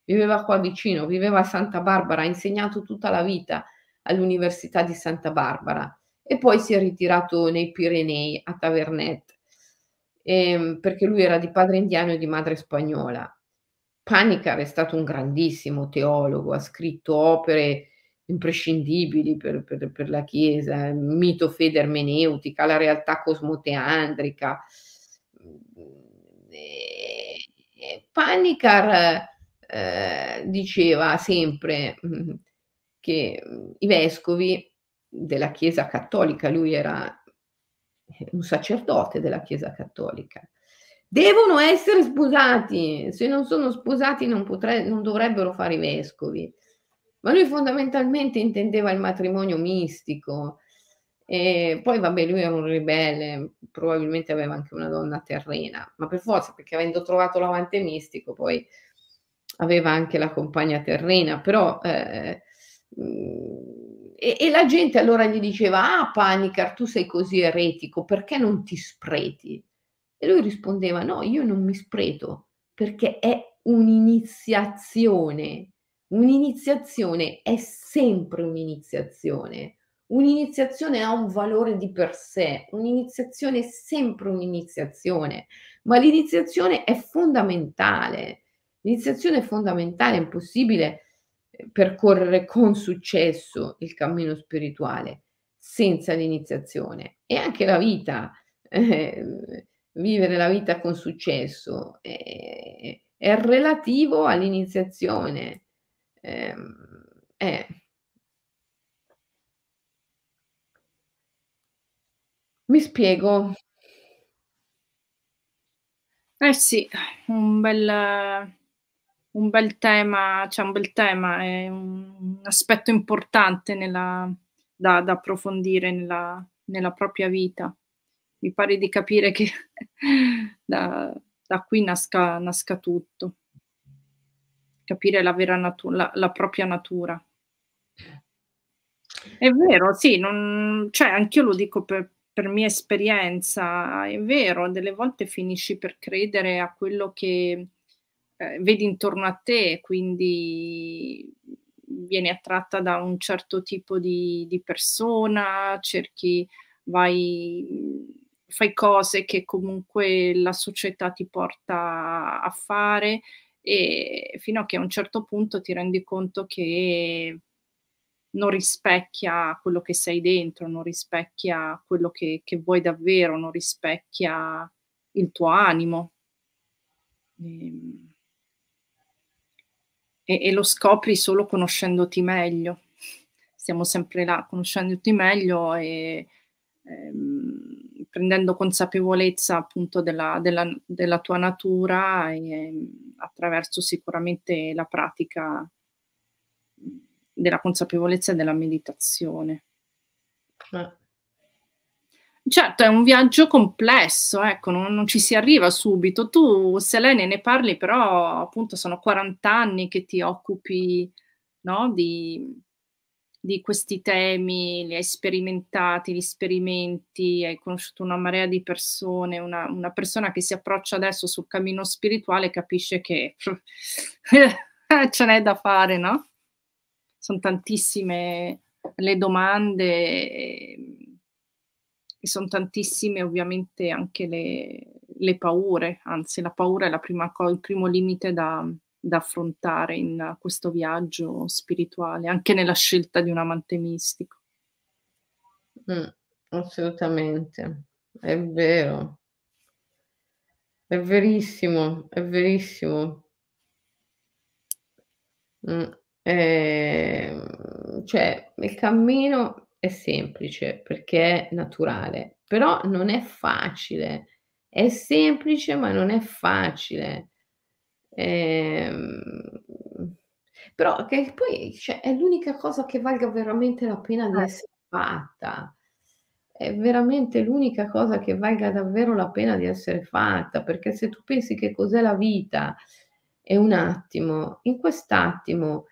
viveva qua vicino, viveva a Santa Barbara, ha insegnato tutta la vita all'Università di Santa Barbara e poi si è ritirato nei Pirenei a Tavernet ehm, perché lui era di padre indiano e di madre spagnola. Panicar è stato un grandissimo teologo, ha scritto opere imprescindibili per, per, per la Chiesa, mito fede ermeneutica, la realtà cosmoteandrica. Panicar eh, diceva sempre mm, che i vescovi della Chiesa cattolica, lui era un sacerdote della Chiesa cattolica, devono essere sposati, se non sono sposati non, potre, non dovrebbero fare i vescovi. Ma lui fondamentalmente intendeva il matrimonio mistico, e poi, vabbè, lui era un ribelle, probabilmente aveva anche una donna terrena, ma per forza, perché avendo trovato l'amante mistico, poi aveva anche la compagna terrena, però... Eh, mm, e, e, la gente allora gli diceva, ah Panicar, tu sei così eretico, perché non ti spreti? E lui rispondeva, no, io non mi spreto, perché è un'iniziazione. Un'iniziazione è sempre un'iniziazione. Un'iniziazione ha un valore di per sé, un'iniziazione è sempre un'iniziazione, ma l'iniziazione è fondamentale L'iniziazione è fondamentale, è impossibile percorrere con successo il cammino spirituale senza l'iniziazione e anche la vita, eh, vivere la vita con successo eh, è relativo all'iniziazione. Ehm, eh. Mi spiego. Eh sì, un bel un bel tema, cioè un bel tema, è un, aspetto importante nella, da, da, approfondire nella, nella, propria vita. Mi pare di capire che da, da qui nasca, nasca, tutto, capire la vera natura, la, la propria natura. È vero, sì, non, cioè anch'io lo dico per, per mia esperienza, è vero, delle volte finisci per credere a quello che eh, vedi intorno a te, quindi vieni attratta da un certo tipo di, di persona, cerchi, vai, fai cose che comunque la società ti porta a fare e fino a che a un certo punto ti rendi conto che non rispecchia quello che sei dentro, non rispecchia quello che, che vuoi davvero, non rispecchia il tuo animo. Ehm, e, e lo scopri solo conoscendoti meglio. Stiamo sempre là, conoscendoti meglio e ehm, prendendo consapevolezza appunto della, della, della tua natura e, attraverso sicuramente la pratica della consapevolezza e della meditazione. Eh. Certo, è un viaggio complesso, ecco, non, non, ci si arriva subito. Tu, Selene, ne parli, però appunto sono 40 anni che ti occupi no, di, di questi temi, li hai sperimentati, li sperimenti, hai conosciuto una marea di persone, una, una persona che si approccia adesso sul cammino spirituale capisce che ce n'è da fare, no? Sono tantissime le domande e, e sono tantissime ovviamente anche le, le, paure, anzi la paura è la prima co- il primo limite da, da affrontare in questo viaggio spirituale, anche nella scelta di un amante mistico. Mm, assolutamente, è vero, è verissimo, è verissimo. Mm, eh, cioè, il cammino è semplice perché è naturale, però non è facile. È semplice, ma non è facile. Ehm, però che poi cioè, è l'unica cosa che valga veramente la pena di essere fatta. È veramente l'unica cosa che valga davvero la pena di essere fatta, perché se tu pensi che cos'è la vita, è un attimo, in quest'attimo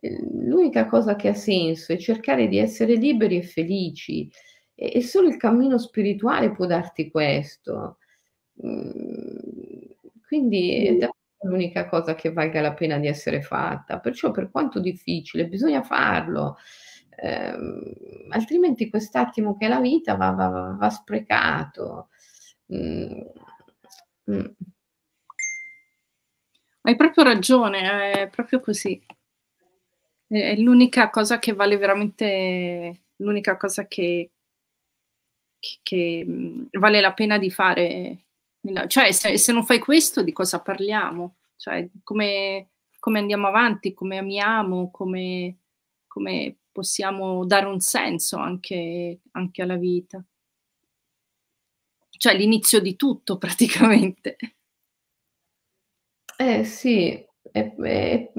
l'unica cosa che ha senso è cercare di essere liberi e felici e, solo il cammino spirituale può darti questo. Mhmm, quindi è davvero l'unica cosa che valga la pena di essere fatta. Perciò per quanto difficile bisogna farlo, ehm, altrimenti quest'attimo che è la vita va va va sprecato. Mhmm, mh. Hai proprio ragione, è proprio così. È l'unica cosa che vale veramente l'unica cosa che che mhmm, vale la pena di fare cioè se se non fai questo di cosa parliamo? Cioè come come andiamo avanti, come amiamo, come come possiamo dare un senso anche anche alla vita. Cioè l'inizio di tutto praticamente. Eh sì, e e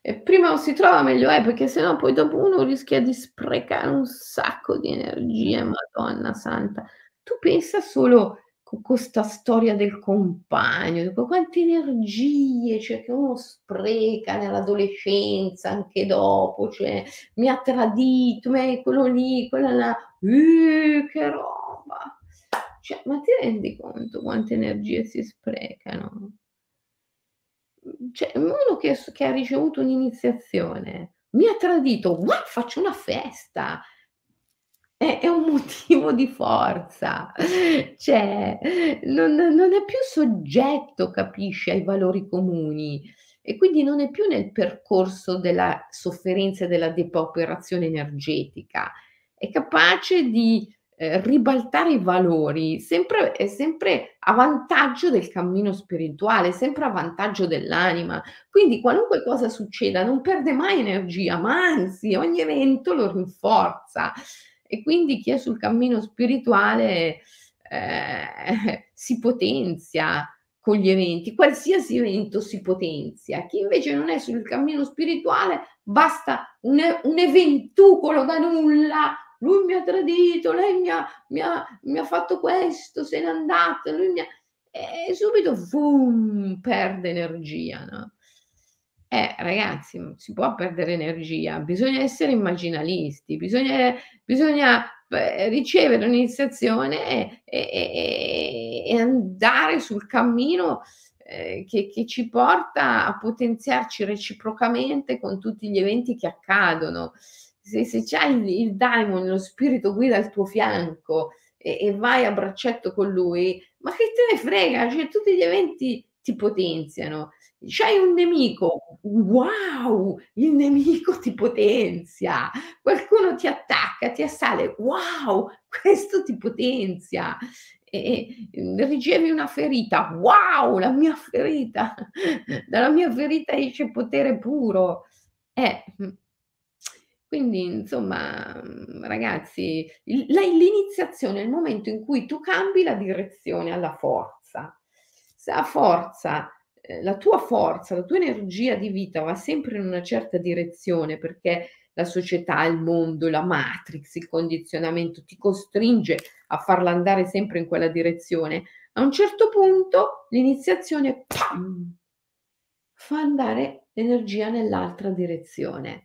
e prima si trova meglio è, perché se no poi dopo uno rischia di sprecare un sacco di energie, Madonna santa. Tu pensa solo con 'sta storia del compagno, quante energie, cioè che uno spreca nell'adolescenza, anche dopo, cioè mi ha tradito, me quello lì, quella là, uh, che roba. Cioè, ma ti rendi conto quante energie si sprecano? Cioè, uno che che ha ricevuto un'iniziazione, mi ha tradito, what, faccio una festa. È è un motivo di forza. Cioè, non non è più soggetto, capisci, ai valori comuni e quindi non è più nel percorso della sofferenza e della depauperazione energetica. È capace di eh, ribaltare i valori sempre, è sempre a vantaggio del cammino spirituale, sempre a vantaggio dell'anima. Quindi qualunque cosa succeda non perde mai energia, ma anzi ogni evento lo rinforza. E quindi chi è sul cammino spirituale eh, si potenzia con gli eventi, qualsiasi evento si potenzia. Chi invece non è sul cammino spirituale basta un, un eventucolo da nulla lui mi ha tradito, lei mi ha, mi ha, mi ha fatto questo, se n'è andata, lui mi ha... E subito, boom, perde energia, no? Eh, ragazzi, non si può perdere energia, bisogna essere immaginalisti, bisogna, bisogna eh, ricevere un'iniziazione e, e, e, andare sul cammino eh, che, che, ci porta a potenziarci reciprocamente con tutti gli eventi che accadono se, se c'hai il, il daimon, lo spirito guida al tuo fianco e, e, vai a braccetto con lui, ma che te ne frega? Cioè, tutti gli eventi ti potenziano. C'hai un nemico, wow, il nemico ti potenzia. Qualcuno ti attacca, ti assale, wow, questo ti potenzia. E, e ricevi una ferita, wow, la mia ferita, dalla mia ferita esce potere puro. Eh, quindi insomma, mhmm, ragazzi, il la l'iniziazione è il momento in cui tu cambi la direzione alla forza. Se la forza ehm, la tua forza, la tua energia di vita va sempre in una certa direzione, perché la società, il mondo, la matrix, il condizionamento ti costringe a farla andare sempre in quella direzione, a un certo punto l'iniziazione, pam, fa andare l'energia nell'altra direzione.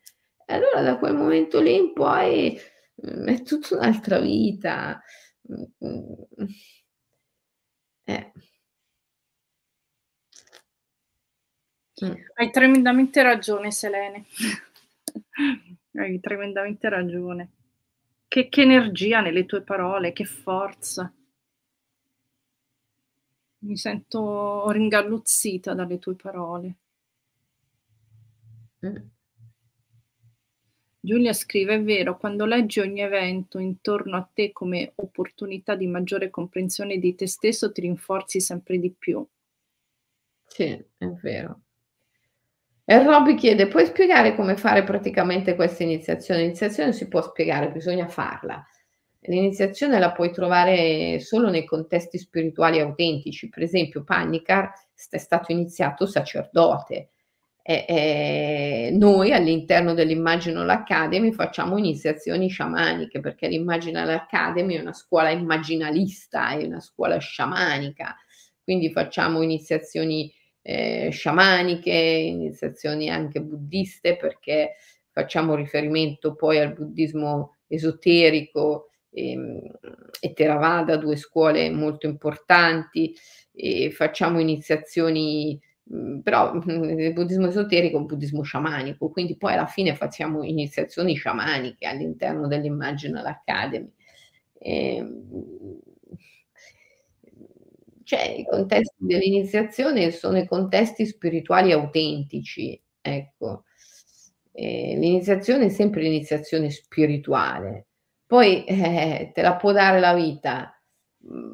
E allora da quel momento lì in poi, mhmm, è tutta un'altra vita. Mh-mh. Eh. Mh. Hai tremendamente ragione Selene. Hai tremendamente ragione. Che che energia nelle tue parole, che forza. Mi sento ringalluzzita dalle tue parole. Mh. Giulia scrive: "È vero, quando leggi ogni evento intorno a te come opportunità di maggiore comprensione di te stesso, ti rinforzi sempre di più." Sì, è vero. E Robby chiede: "Puoi spiegare come fare praticamente questa iniziazione?" L'iniziazione si può spiegare, bisogna farla. L'iniziazione la puoi trovare solo nei contesti spirituali autentici. Per esempio Panikkar s è stato iniziato sacerdote. E, ehm, noi all'interno dell'Imaginal Academy facciamo iniziazioni sciamaniche, perché l'Imaginal Academy è una scuola immaginalista, è una scuola sciamanica, quindi facciamo iniziazioni, ehm, sciamaniche, iniziazioni anche buddiste, perché facciamo riferimento poi al buddismo esoterico, ehm, e Theravada, 2 scuole molto importanti, e facciamo iniziazioni però, mhmm, il buddismo esoterico è un buddismo sciamanico, quindi poi alla fine facciamo iniziazioni sciamaniche all'interno dell'Imaginal Academy. Ehm, cioè i contesti dell'iniziazione sono i contesti spirituali autentici, ecco. Ehm, l'iniziazione è sempre l'iniziazione spirituale. Poi, eh, te la può dare la vita, mhmm,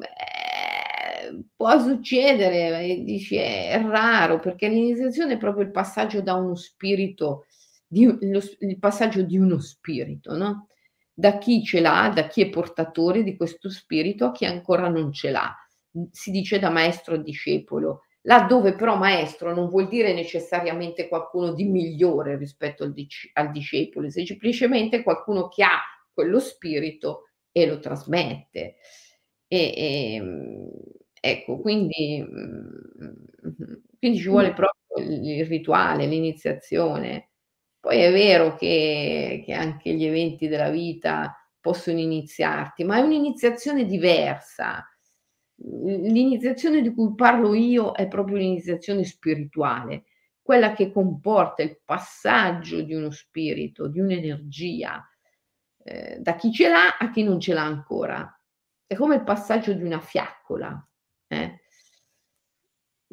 può succedere, e dici è raro, perché l'iniziazione è proprio il passaggio da uno spirito di lo il passaggio di uno spirito, no, da chi ce l'ha, da chi è portatore di questo spirito a chi ancora non ce l'ha. Si dice da maestro a discepolo. Laddove però maestro non vuol dire necessariamente qualcuno di migliore rispetto al dic al discepolo, semplicemente qualcuno che ha quello spirito e lo trasmette. E, ehm Ecco, quindi mhmm, quindi ci vuole proprio il il rituale, l'iniziazione. Poi è vero che che anche gli eventi della vita possono iniziarti, ma è un'iniziazione diversa. L'iniziazione di cui parlo io è proprio l'iniziazione spirituale, quella che comporta il passaggio di uno spirito, di un'energia, ehm, da chi ce l'ha a chi non ce l'ha ancora. È come il passaggio di una fiaccola.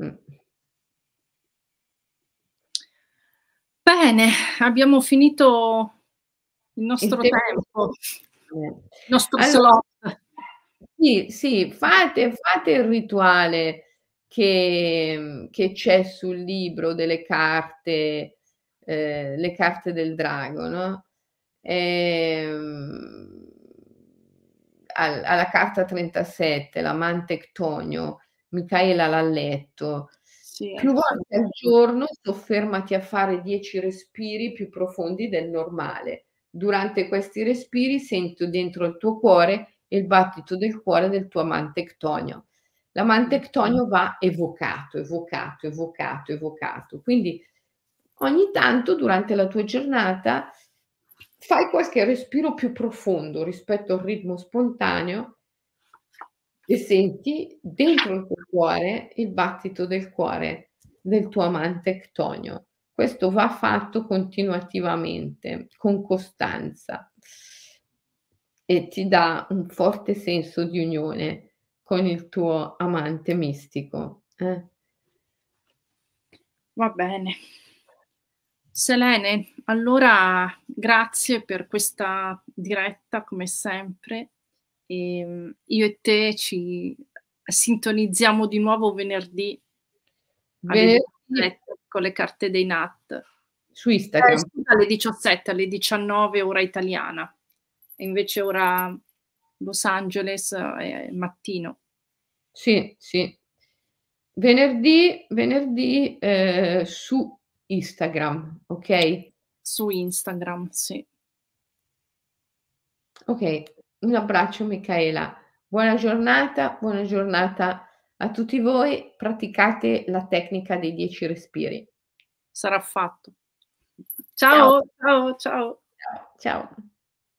Eh. Bene, abbiamo finito il nostro Il tempo. tempo. Eh. Il nostro Allora slot. sì, sì, fate fate il rituale che che c'è sul libro delle carte, ehm, le carte del drago, no, ehm al alla carta 37, l'amante Ctonio, Micaela l'ha letto. Sì, Più volte al giorno soffermati a fare 10 respiri più profondi del normale. Durante questi respiri sento dentro il tuo cuore il battito del cuore del tuo amante Ctonio. L'amante Ctonio va evocato, evocato, evocato, evocato. Quindi ogni tanto durante la tua giornata fai qualche respiro più profondo rispetto al ritmo spontaneo e senti dentro il tuo cuore il battito del cuore del tuo amante Ctonio. Questo va fatto continuativamente, con costanza e ti dà un forte senso di unione con il tuo amante mistico, eh. Va bene. Selene, allora grazie per questa diretta come sempre. Ehm, io e te ci sintonizziamo di nuovo venerdì Venerdì 17 con le carte dei Nat. Su Eh Instagram. scusa alle 17, alle 19 ora italiana. E invece ora Los Angeles è mattino. Sì, sì. Venerdì venerdì, ehm, su Instagram, okay? Su Instagram, sì. Okay, un abbraccio Micaela. Buona giornata, buona giornata a tutti voi. Praticate la tecnica dei 10 respiri. Sarà fatto. Ciao, ciao, ciao. Ciao, ciao.